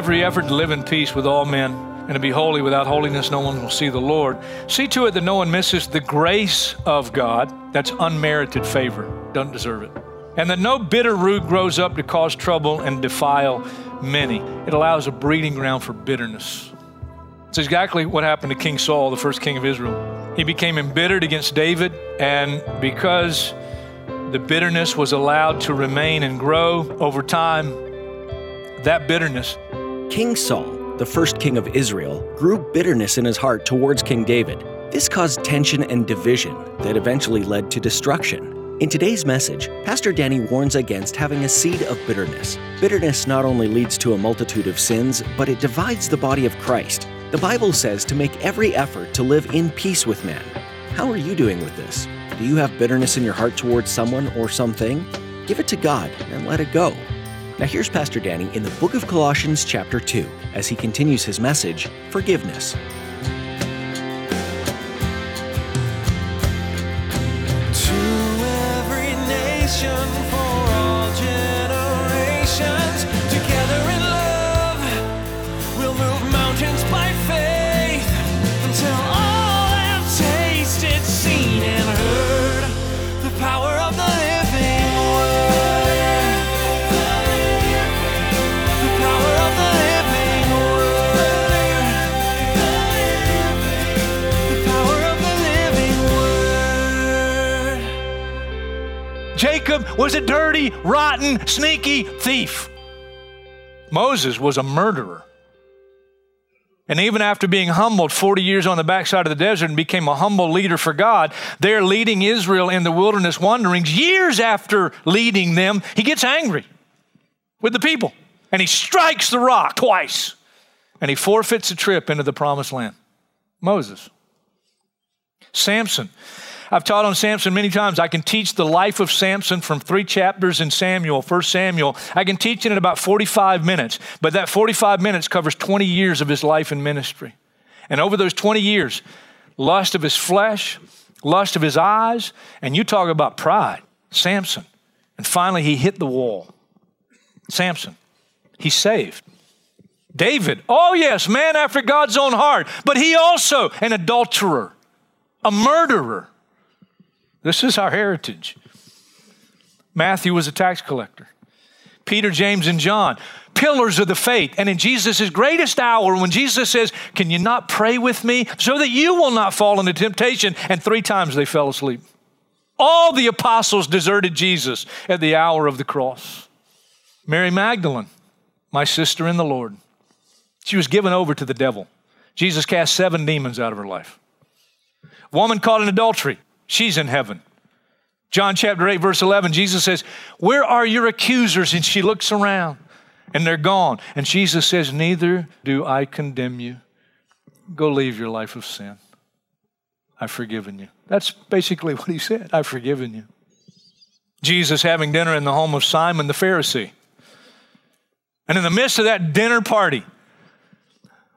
Every effort to live in peace with all men and to be holy. Without holiness, no one will see the Lord. See to it that no one misses the grace of God. That's unmerited favor, doesn't deserve it. And that no bitter root grows up to cause trouble and defile many. It allows a breeding ground for bitterness. It's exactly what happened to King Saul, the first king of Israel. He became embittered against David, and because the bitterness was allowed to remain and grow over time, that bitterness King Saul, the first king of Israel, grew bitterness in his heart towards King David. This caused tension and division that eventually led to destruction. In today's message, Pastor Danny warns against having a seed of bitterness. Bitterness not only leads to a multitude of sins, but it divides the body of Christ. The Bible says to make every effort to live in peace with men. How are you doing with this? Do you have bitterness in your heart towards someone or something? Give it to God and let it go. Now, here's Pastor Danny in the book of Colossians, chapter 2, as he continues his message Forgiveness. Jacob was a dirty, rotten, sneaky thief. Moses was a murderer. And even after being humbled 40 years on the backside of the desert and became a humble leader for God, they're leading Israel in the wilderness wanderings. Years after leading them, he gets angry with the people and he strikes the rock twice and he forfeits a trip into the promised land. Moses. Samson. I've taught on Samson many times. I can teach the life of Samson from three chapters in Samuel, 1 Samuel. I can teach it in about 45 minutes, but that 45 minutes covers 20 years of his life and ministry. And over those 20 years, lust of his flesh, lust of his eyes, and you talk about pride, Samson. And finally, he hit the wall. Samson, he's saved. David, oh yes, man after God's own heart, but he also an adulterer, a murderer. This is our heritage. Matthew was a tax collector. Peter, James, and John, pillars of the faith. And in Jesus' greatest hour, when Jesus says, Can you not pray with me so that you will not fall into temptation? And three times they fell asleep. All the apostles deserted Jesus at the hour of the cross. Mary Magdalene, my sister in the Lord, she was given over to the devil. Jesus cast seven demons out of her life. Woman caught in adultery, she's in heaven. John chapter 8, verse 11, Jesus says, Where are your accusers? And she looks around and they're gone. And Jesus says, Neither do I condemn you. Go live your life of sin. I've forgiven you. That's basically what he said. I've forgiven you. Jesus having dinner in the home of Simon the Pharisee. And in the midst of that dinner party,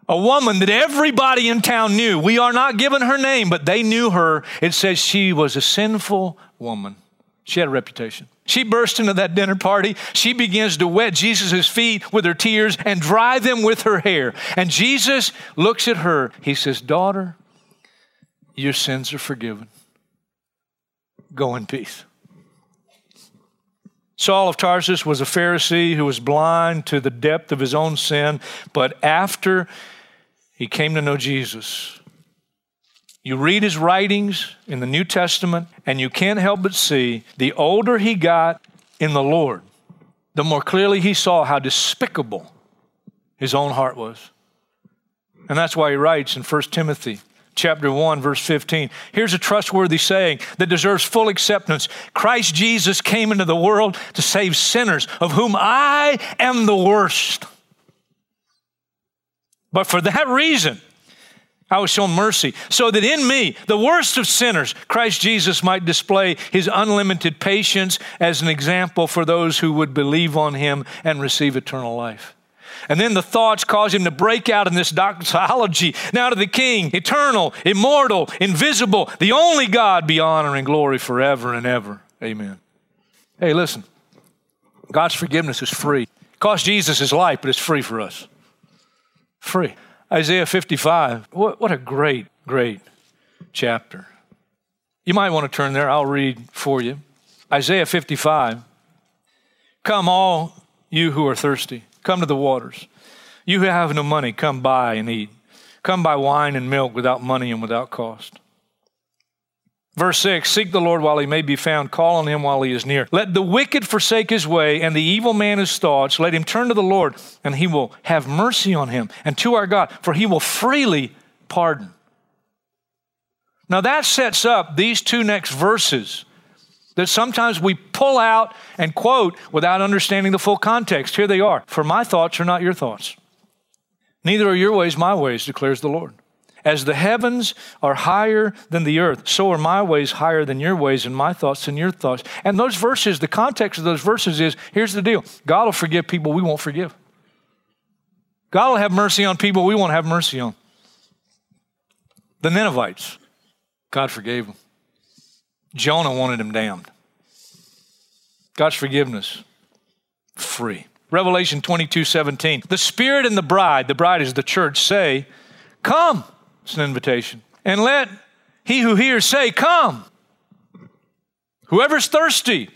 a woman that everybody in town knew. We are not given her name, but they knew her. It says she was a sinful woman. She had a reputation. She burst into that dinner party. She begins to wet Jesus' feet with her tears and dry them with her hair. And Jesus looks at her. He says, Daughter, your sins are forgiven. Go in peace. Saul of Tarsus was a Pharisee who was blind to the depth of his own sin, but after he came to know Jesus, you read his writings in the New Testament, and you can't help but see the older he got in the Lord, the more clearly he saw how despicable his own heart was. And that's why he writes in 1 Timothy chapter 1 verse 15. Here's a trustworthy saying that deserves full acceptance. Christ Jesus came into the world to save sinners, of whom I am the worst. But for that reason, I was shown mercy, so that in me, the worst of sinners, Christ Jesus might display his unlimited patience as an example for those who would believe on him and receive eternal life. And then the thoughts cause him to break out in this doxology. Now to the King, eternal, immortal, invisible, the only God be honor and glory forever and ever. Amen. Hey, listen, God's forgiveness is free. It cost Jesus his life, but it's free for us. Free. Isaiah 55. What, what a great, great chapter. You might want to turn there. I'll read for you. Isaiah 55. Come, all you who are thirsty, come to the waters. You who have no money, come buy and eat. Come buy wine and milk without money and without cost. Verse 6 Seek the Lord while he may be found, call on him while he is near. Let the wicked forsake his way, and the evil man his thoughts. Let him turn to the Lord, and he will have mercy on him, and to our God, for he will freely pardon. Now that sets up these two next verses that sometimes we pull out and quote without understanding the full context. Here they are For my thoughts are not your thoughts, neither are your ways my ways, declares the Lord. As the heavens are higher than the earth, so are my ways higher than your ways, and my thoughts than your thoughts. And those verses, the context of those verses is here's the deal God will forgive people we won't forgive. God will have mercy on people we won't have mercy on. The Ninevites, God forgave them. Jonah wanted him damned. God's forgiveness, free. Revelation 22 17. The Spirit and the bride, the bride is the church, say, Come. It's an invitation. And let he who hears say, Come. Whoever's thirsty,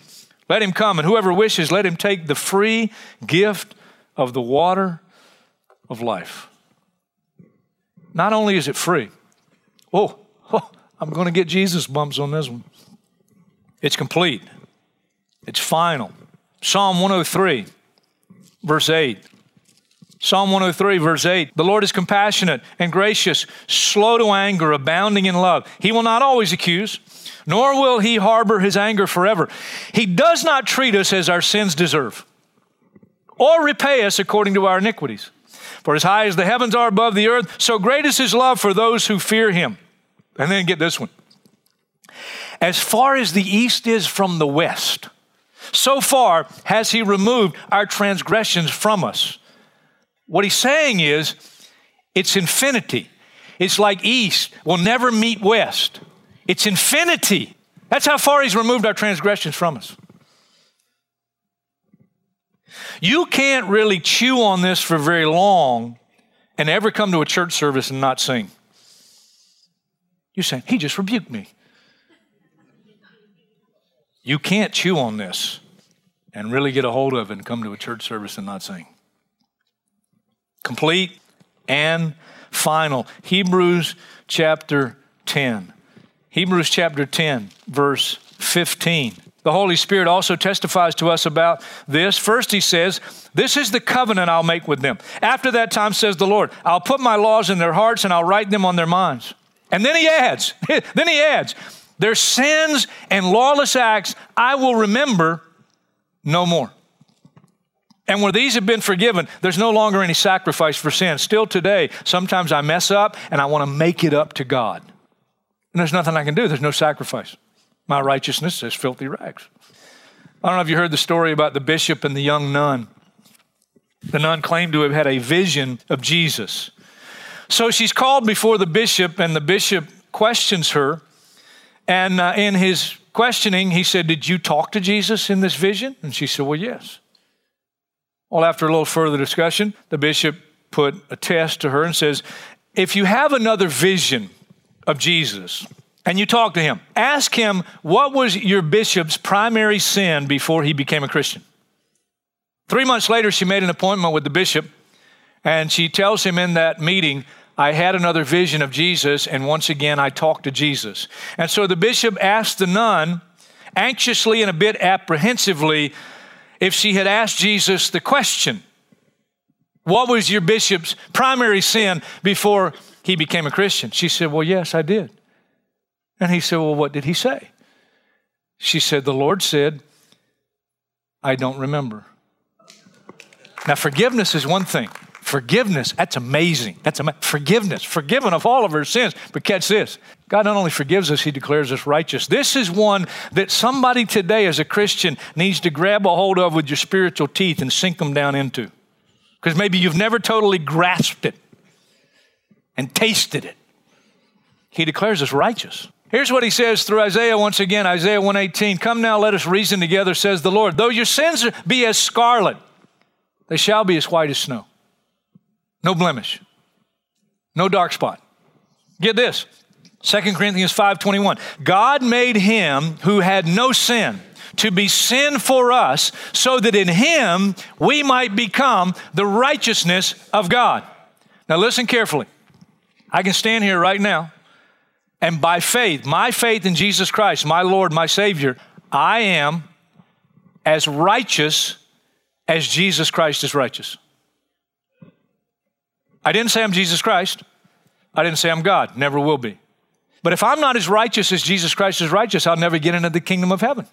let him come. And whoever wishes, let him take the free gift of the water of life. Not only is it free, oh, oh I'm going to get Jesus bumps on this one. It's complete, it's final. Psalm 103, verse 8. Psalm 103, verse 8 The Lord is compassionate and gracious, slow to anger, abounding in love. He will not always accuse, nor will he harbor his anger forever. He does not treat us as our sins deserve, or repay us according to our iniquities. For as high as the heavens are above the earth, so great is his love for those who fear him. And then get this one. As far as the east is from the west, so far has he removed our transgressions from us. What he's saying is, it's infinity. It's like east will never meet west. It's infinity. That's how far he's removed our transgressions from us. You can't really chew on this for very long and ever come to a church service and not sing. You're saying, He just rebuked me. You can't chew on this and really get a hold of it and come to a church service and not sing complete and final. Hebrews chapter 10. Hebrews chapter 10, verse 15. The Holy Spirit also testifies to us about this. First, he says, This is the covenant I'll make with them. After that time, says the Lord, I'll put my laws in their hearts and I'll write them on their minds. And then he adds, then he adds, Their sins and lawless acts I will remember no more. And where these have been forgiven, there's no longer any sacrifice for sin. Still today, sometimes I mess up and I want to make it up to God. And there's nothing I can do, there's no sacrifice. My righteousness is filthy rags. I don't know if you heard the story about the bishop and the young nun. The nun claimed to have had a vision of Jesus. So she's called before the bishop, and the bishop questions her. And uh, in his questioning, he said, Did you talk to Jesus in this vision? And she said, Well, yes. Well, after a little further discussion, the bishop put a test to her and says, If you have another vision of Jesus and you talk to him, ask him what was your bishop's primary sin before he became a Christian. Three months later, she made an appointment with the bishop and she tells him in that meeting, I had another vision of Jesus, and once again I talked to Jesus. And so the bishop asked the nun, anxiously and a bit apprehensively, if she had asked Jesus the question, What was your bishop's primary sin before he became a Christian? She said, Well, yes, I did. And he said, Well, what did he say? She said, The Lord said, I don't remember. Now, forgiveness is one thing. Forgiveness, that's amazing. That's ama- forgiveness, forgiven of all of her sins. But catch this God not only forgives us, He declares us righteous. This is one that somebody today, as a Christian, needs to grab a hold of with your spiritual teeth and sink them down into. Because maybe you've never totally grasped it and tasted it. He declares us righteous. Here's what he says through Isaiah once again, Isaiah 118. Come now, let us reason together, says the Lord. Though your sins be as scarlet, they shall be as white as snow. No blemish. No dark spot. Get this. 2 Corinthians 5:21. God made him who had no sin to be sin for us so that in him we might become the righteousness of God. Now listen carefully. I can stand here right now and by faith, my faith in Jesus Christ, my Lord, my Savior, I am as righteous as Jesus Christ is righteous. I didn't say I'm Jesus Christ. I didn't say I'm God. Never will be. But if I'm not as righteous as Jesus Christ is righteous, I'll never get into the kingdom of heaven.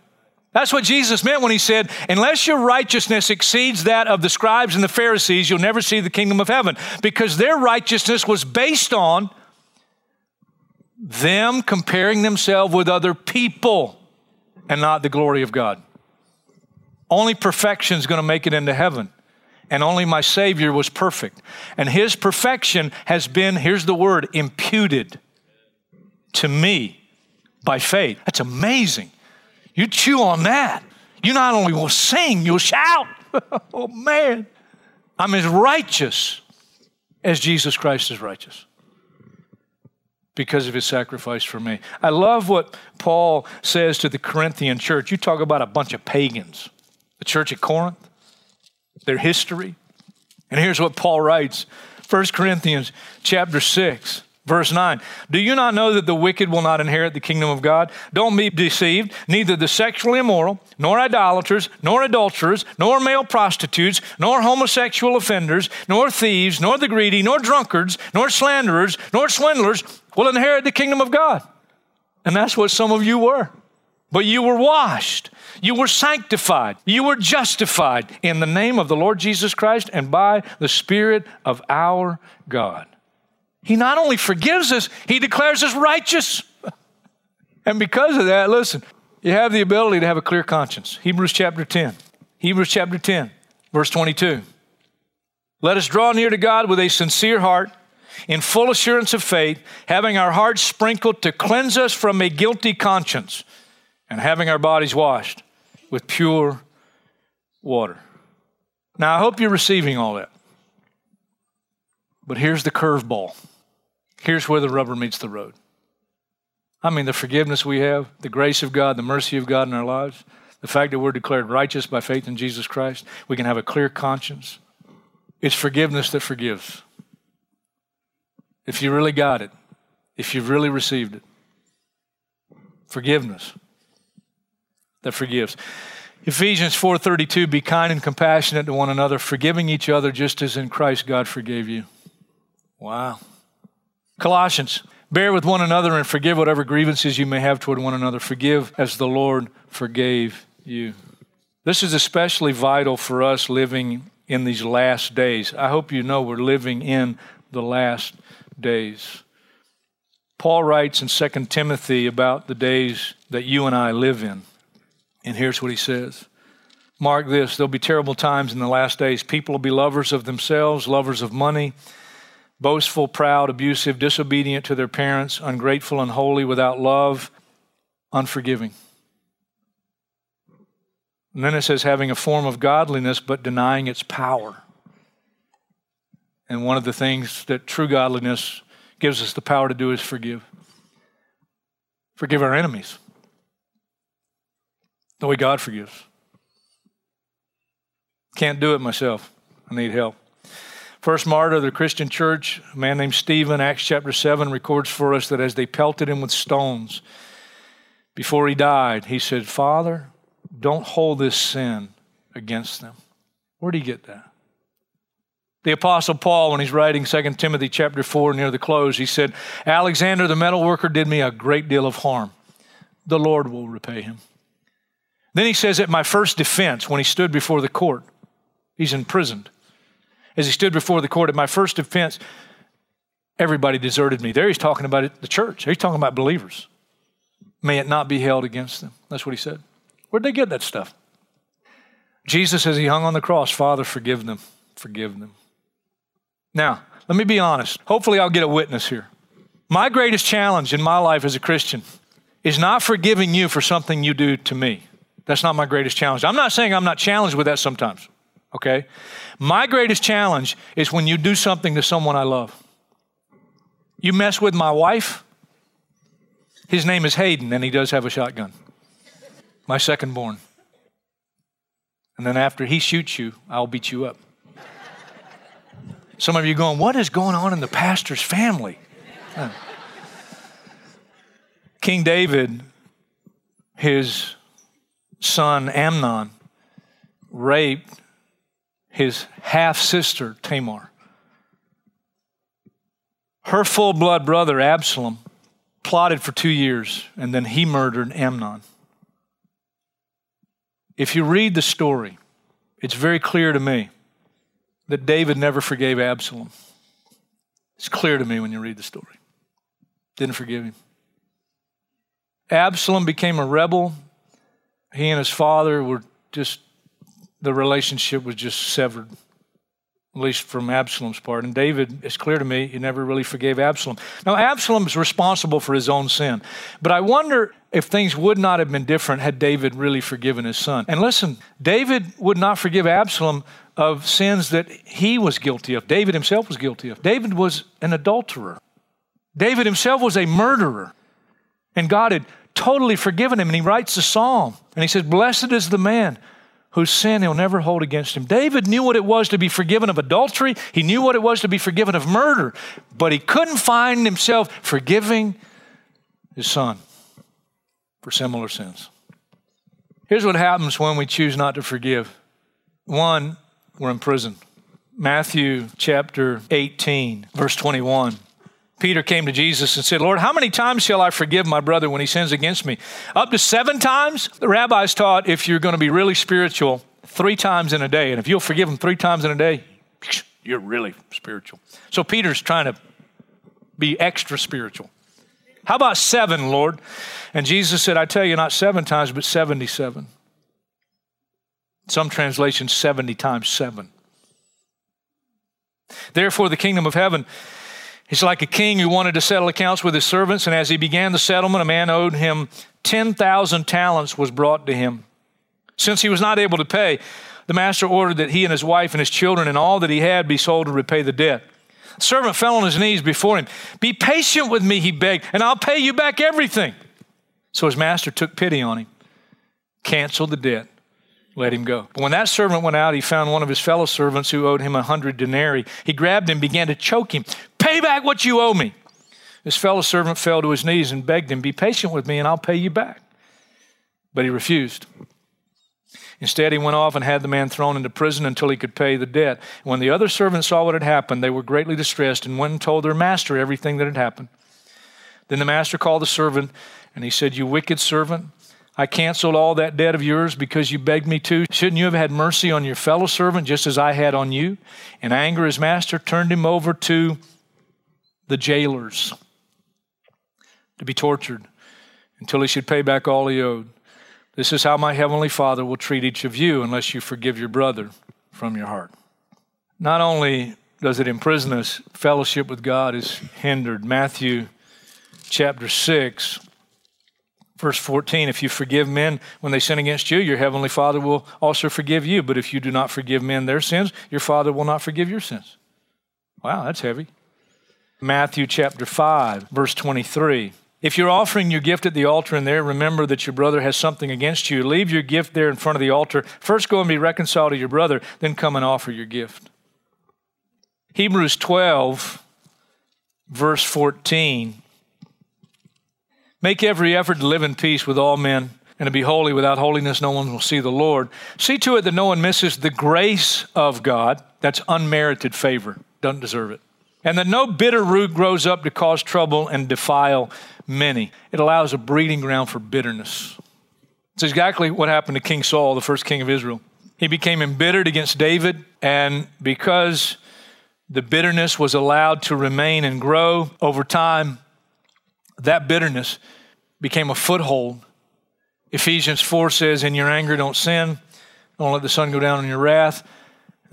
That's what Jesus meant when he said, Unless your righteousness exceeds that of the scribes and the Pharisees, you'll never see the kingdom of heaven. Because their righteousness was based on them comparing themselves with other people and not the glory of God. Only perfection is going to make it into heaven. And only my Savior was perfect. And His perfection has been, here's the word, imputed to me by faith. That's amazing. You chew on that. You not only will sing, you'll shout. oh, man. I'm as righteous as Jesus Christ is righteous because of his sacrifice for me. I love what Paul says to the Corinthian church. You talk about a bunch of pagans, the church at Corinth, their history. And here's what Paul writes 1 Corinthians chapter 6. Verse 9, do you not know that the wicked will not inherit the kingdom of God? Don't be deceived. Neither the sexually immoral, nor idolaters, nor adulterers, nor male prostitutes, nor homosexual offenders, nor thieves, nor the greedy, nor drunkards, nor slanderers, nor swindlers will inherit the kingdom of God. And that's what some of you were. But you were washed, you were sanctified, you were justified in the name of the Lord Jesus Christ and by the Spirit of our God. He not only forgives us, He declares us righteous. And because of that, listen, you have the ability to have a clear conscience. Hebrews chapter 10. Hebrews chapter 10, verse 22. Let us draw near to God with a sincere heart, in full assurance of faith, having our hearts sprinkled to cleanse us from a guilty conscience, and having our bodies washed with pure water. Now, I hope you're receiving all that. But here's the curveball. Here's where the rubber meets the road. I mean, the forgiveness we have, the grace of God, the mercy of God in our lives, the fact that we're declared righteous by faith in Jesus Christ, we can have a clear conscience. It's forgiveness that forgives. If you really got it, if you've really received it, forgiveness that forgives. Ephesians 4:32 be kind and compassionate to one another forgiving each other just as in Christ God forgave you. Wow. Colossians, bear with one another and forgive whatever grievances you may have toward one another. Forgive as the Lord forgave you. This is especially vital for us living in these last days. I hope you know we're living in the last days. Paul writes in 2 Timothy about the days that you and I live in. And here's what he says Mark this there'll be terrible times in the last days. People will be lovers of themselves, lovers of money boastful, proud, abusive, disobedient to their parents, ungrateful, unholy, without love, unforgiving. And then it says having a form of godliness but denying its power. And one of the things that true godliness gives us the power to do is forgive. Forgive our enemies the way God forgives. Can't do it myself. I need help. First martyr of the Christian church, a man named Stephen, Acts chapter 7, records for us that as they pelted him with stones before he died, he said, Father, don't hold this sin against them. Where did he get that? The apostle Paul, when he's writing 2 Timothy chapter 4 near the close, he said, Alexander the metal worker did me a great deal of harm. The Lord will repay him. Then he says, at my first defense, when he stood before the court, he's imprisoned. As he stood before the court at my first defense, everybody deserted me. There he's talking about it, the church. He's talking about believers. May it not be held against them. That's what he said. Where'd they get that stuff? Jesus, as he hung on the cross, Father, forgive them, forgive them. Now, let me be honest. Hopefully, I'll get a witness here. My greatest challenge in my life as a Christian is not forgiving you for something you do to me. That's not my greatest challenge. I'm not saying I'm not challenged with that sometimes, okay? My greatest challenge is when you do something to someone I love. You mess with my wife, his name is Hayden, and he does have a shotgun. My second born. And then after he shoots you, I'll beat you up. Some of you going, What is going on in the pastor's family? King David, his son Amnon, raped his half sister Tamar. Her full blood brother Absalom plotted for two years and then he murdered Amnon. If you read the story, it's very clear to me that David never forgave Absalom. It's clear to me when you read the story. Didn't forgive him. Absalom became a rebel. He and his father were just, the relationship was just severed, at least from Absalom's part. And David, it's clear to me, he never really forgave Absalom. Now, Absalom's responsible for his own sin, but I wonder if things would not have been different had David really forgiven his son. And listen, David would not forgive Absalom of sins that he was guilty of. David himself was guilty of. David was an adulterer. David himself was a murderer. And God had totally forgiven him. And he writes a psalm and he says, Blessed is the man whose sin he'll never hold against him. David knew what it was to be forgiven of adultery, he knew what it was to be forgiven of murder, but he couldn't find himself forgiving his son for similar sins. Here's what happens when we choose not to forgive one, we're in prison. Matthew chapter 18, verse 21. Peter came to Jesus and said, Lord, how many times shall I forgive my brother when he sins against me? Up to seven times? The rabbis taught if you're going to be really spiritual, three times in a day. And if you'll forgive him three times in a day, you're really spiritual. So Peter's trying to be extra spiritual. How about seven, Lord? And Jesus said, I tell you, not seven times, but 77. Some translations, 70 times seven. Therefore, the kingdom of heaven He's like a king who wanted to settle accounts with his servants, and as he began the settlement, a man owed him 10,000 talents was brought to him. Since he was not able to pay, the master ordered that he and his wife and his children and all that he had be sold to repay the debt. The servant fell on his knees before him. Be patient with me, he begged, and I'll pay you back everything. So his master took pity on him, canceled the debt, let him go. But when that servant went out, he found one of his fellow servants who owed him a hundred denarii. He grabbed him, began to choke him. Pay back what you owe me. His fellow servant fell to his knees and begged him, Be patient with me and I'll pay you back. But he refused. Instead, he went off and had the man thrown into prison until he could pay the debt. When the other servants saw what had happened, they were greatly distressed and went and told their master everything that had happened. Then the master called the servant and he said, You wicked servant. I canceled all that debt of yours because you begged me to. Shouldn't you have had mercy on your fellow servant just as I had on you? In anger, his master turned him over to the jailers to be tortured until he should pay back all he owed. This is how my heavenly Father will treat each of you unless you forgive your brother from your heart. Not only does it imprison us, fellowship with God is hindered. Matthew chapter 6 Verse 14, if you forgive men when they sin against you, your heavenly Father will also forgive you. But if you do not forgive men their sins, your Father will not forgive your sins. Wow, that's heavy. Matthew chapter 5, verse 23. If you're offering your gift at the altar and there, remember that your brother has something against you. Leave your gift there in front of the altar. First go and be reconciled to your brother, then come and offer your gift. Hebrews 12, verse 14. Make every effort to live in peace with all men and to be holy. Without holiness, no one will see the Lord. See to it that no one misses the grace of God. That's unmerited favor, doesn't deserve it. And that no bitter root grows up to cause trouble and defile many. It allows a breeding ground for bitterness. It's exactly what happened to King Saul, the first king of Israel. He became embittered against David, and because The bitterness was allowed to remain and grow over time. That bitterness became a foothold. Ephesians 4 says, In your anger, don't sin. Don't let the sun go down in your wrath.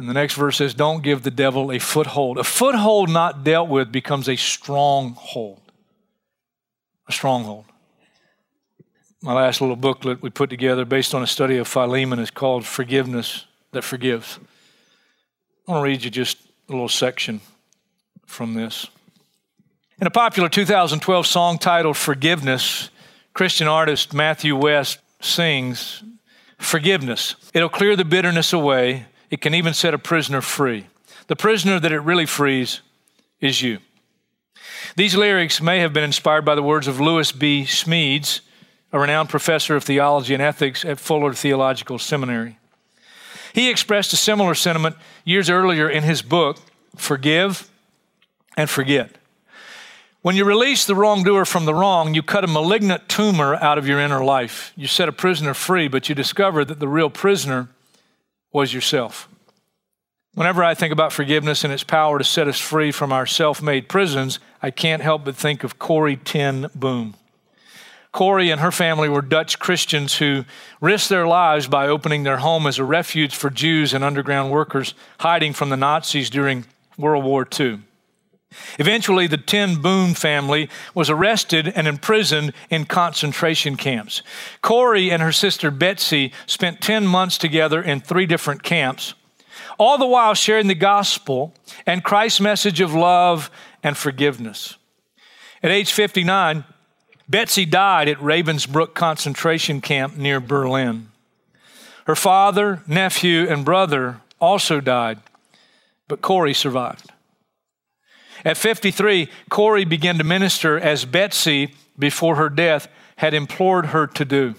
And the next verse says, Don't give the devil a foothold. A foothold not dealt with becomes a stronghold. A stronghold. My last little booklet we put together based on a study of Philemon is called Forgiveness That Forgives. I want to read you just a little section from this. In a popular 2012 song titled Forgiveness, Christian artist Matthew West sings Forgiveness. It'll clear the bitterness away. It can even set a prisoner free. The prisoner that it really frees is you. These lyrics may have been inspired by the words of Lewis B. Smedes, a renowned professor of theology and ethics at Fuller Theological Seminary. He expressed a similar sentiment years earlier in his book, Forgive and Forget. When you release the wrongdoer from the wrong, you cut a malignant tumor out of your inner life. You set a prisoner free, but you discover that the real prisoner was yourself. Whenever I think about forgiveness and its power to set us free from our self made prisons, I can't help but think of Corrie ten Boom. Corrie and her family were Dutch Christians who risked their lives by opening their home as a refuge for Jews and underground workers hiding from the Nazis during World War II. Eventually, the Ten Boom family was arrested and imprisoned in concentration camps. Corrie and her sister Betsy spent 10 months together in three different camps, all the while sharing the gospel and Christ's message of love and forgiveness. At age 59, Betsy died at Ravensbrück concentration camp near Berlin. Her father, nephew, and brother also died, but Corrie survived. At 53, Corrie began to minister as Betsy, before her death, had implored her to do.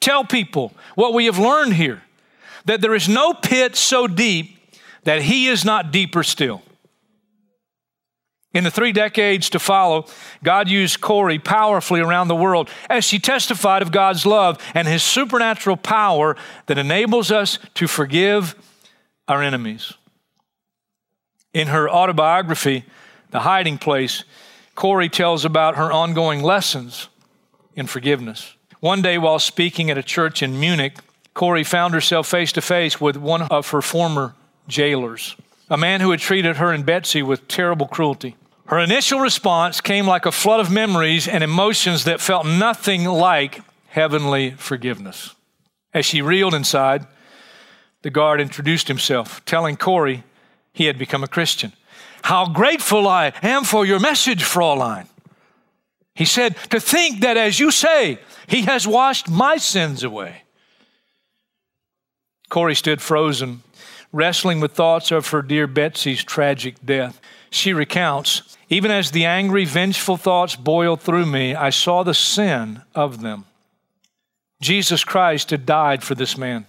Tell people what we have learned here that there is no pit so deep that he is not deeper still. In the three decades to follow, God used Corrie powerfully around the world as she testified of God's love and his supernatural power that enables us to forgive our enemies. In her autobiography, The Hiding Place, Corrie tells about her ongoing lessons in forgiveness. One day, while speaking at a church in Munich, Corrie found herself face to face with one of her former jailers, a man who had treated her and Betsy with terrible cruelty. Her initial response came like a flood of memories and emotions that felt nothing like heavenly forgiveness. As she reeled inside, the guard introduced himself, telling Corrie he had become a Christian. How grateful I am for your message, Fraulein. He said, To think that, as you say, he has washed my sins away. Corrie stood frozen, wrestling with thoughts of her dear Betsy's tragic death. She recounts, Even as the angry, vengeful thoughts boiled through me, I saw the sin of them. Jesus Christ had died for this man.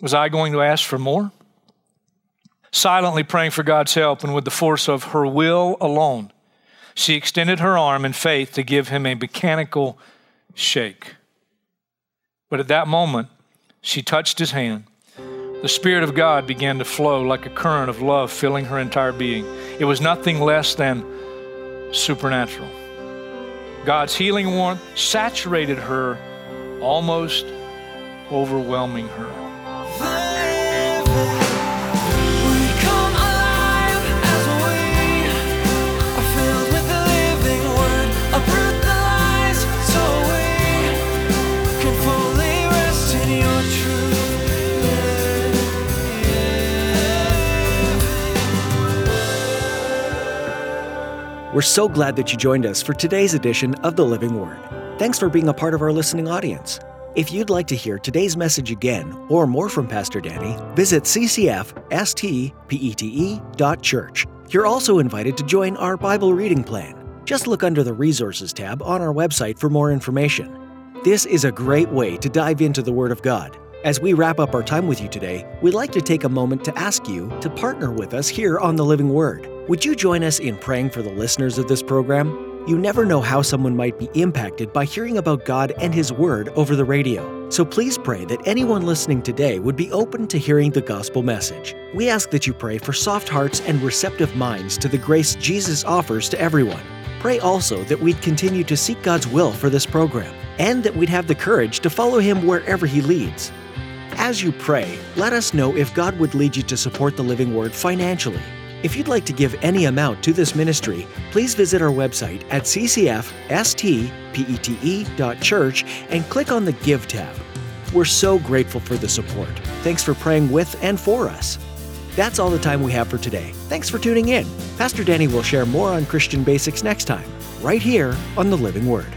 Was I going to ask for more? Silently praying for God's help, and with the force of her will alone, she extended her arm in faith to give him a mechanical shake. But at that moment, she touched his hand. The Spirit of God began to flow like a current of love filling her entire being. It was nothing less than supernatural. God's healing warmth saturated her, almost overwhelming her. We're so glad that you joined us for today's edition of The Living Word. Thanks for being a part of our listening audience. If you'd like to hear today's message again or more from Pastor Danny, visit ccfstpete.church. You're also invited to join our Bible reading plan. Just look under the Resources tab on our website for more information. This is a great way to dive into the Word of God. As we wrap up our time with you today, we'd like to take a moment to ask you to partner with us here on the Living Word. Would you join us in praying for the listeners of this program? You never know how someone might be impacted by hearing about God and His Word over the radio. So please pray that anyone listening today would be open to hearing the gospel message. We ask that you pray for soft hearts and receptive minds to the grace Jesus offers to everyone. Pray also that we'd continue to seek God's will for this program and that we'd have the courage to follow Him wherever He leads. As you pray, let us know if God would lead you to support the Living Word financially. If you'd like to give any amount to this ministry, please visit our website at ccfstpete.church and click on the Give tab. We're so grateful for the support. Thanks for praying with and for us. That's all the time we have for today. Thanks for tuning in. Pastor Danny will share more on Christian basics next time, right here on the Living Word.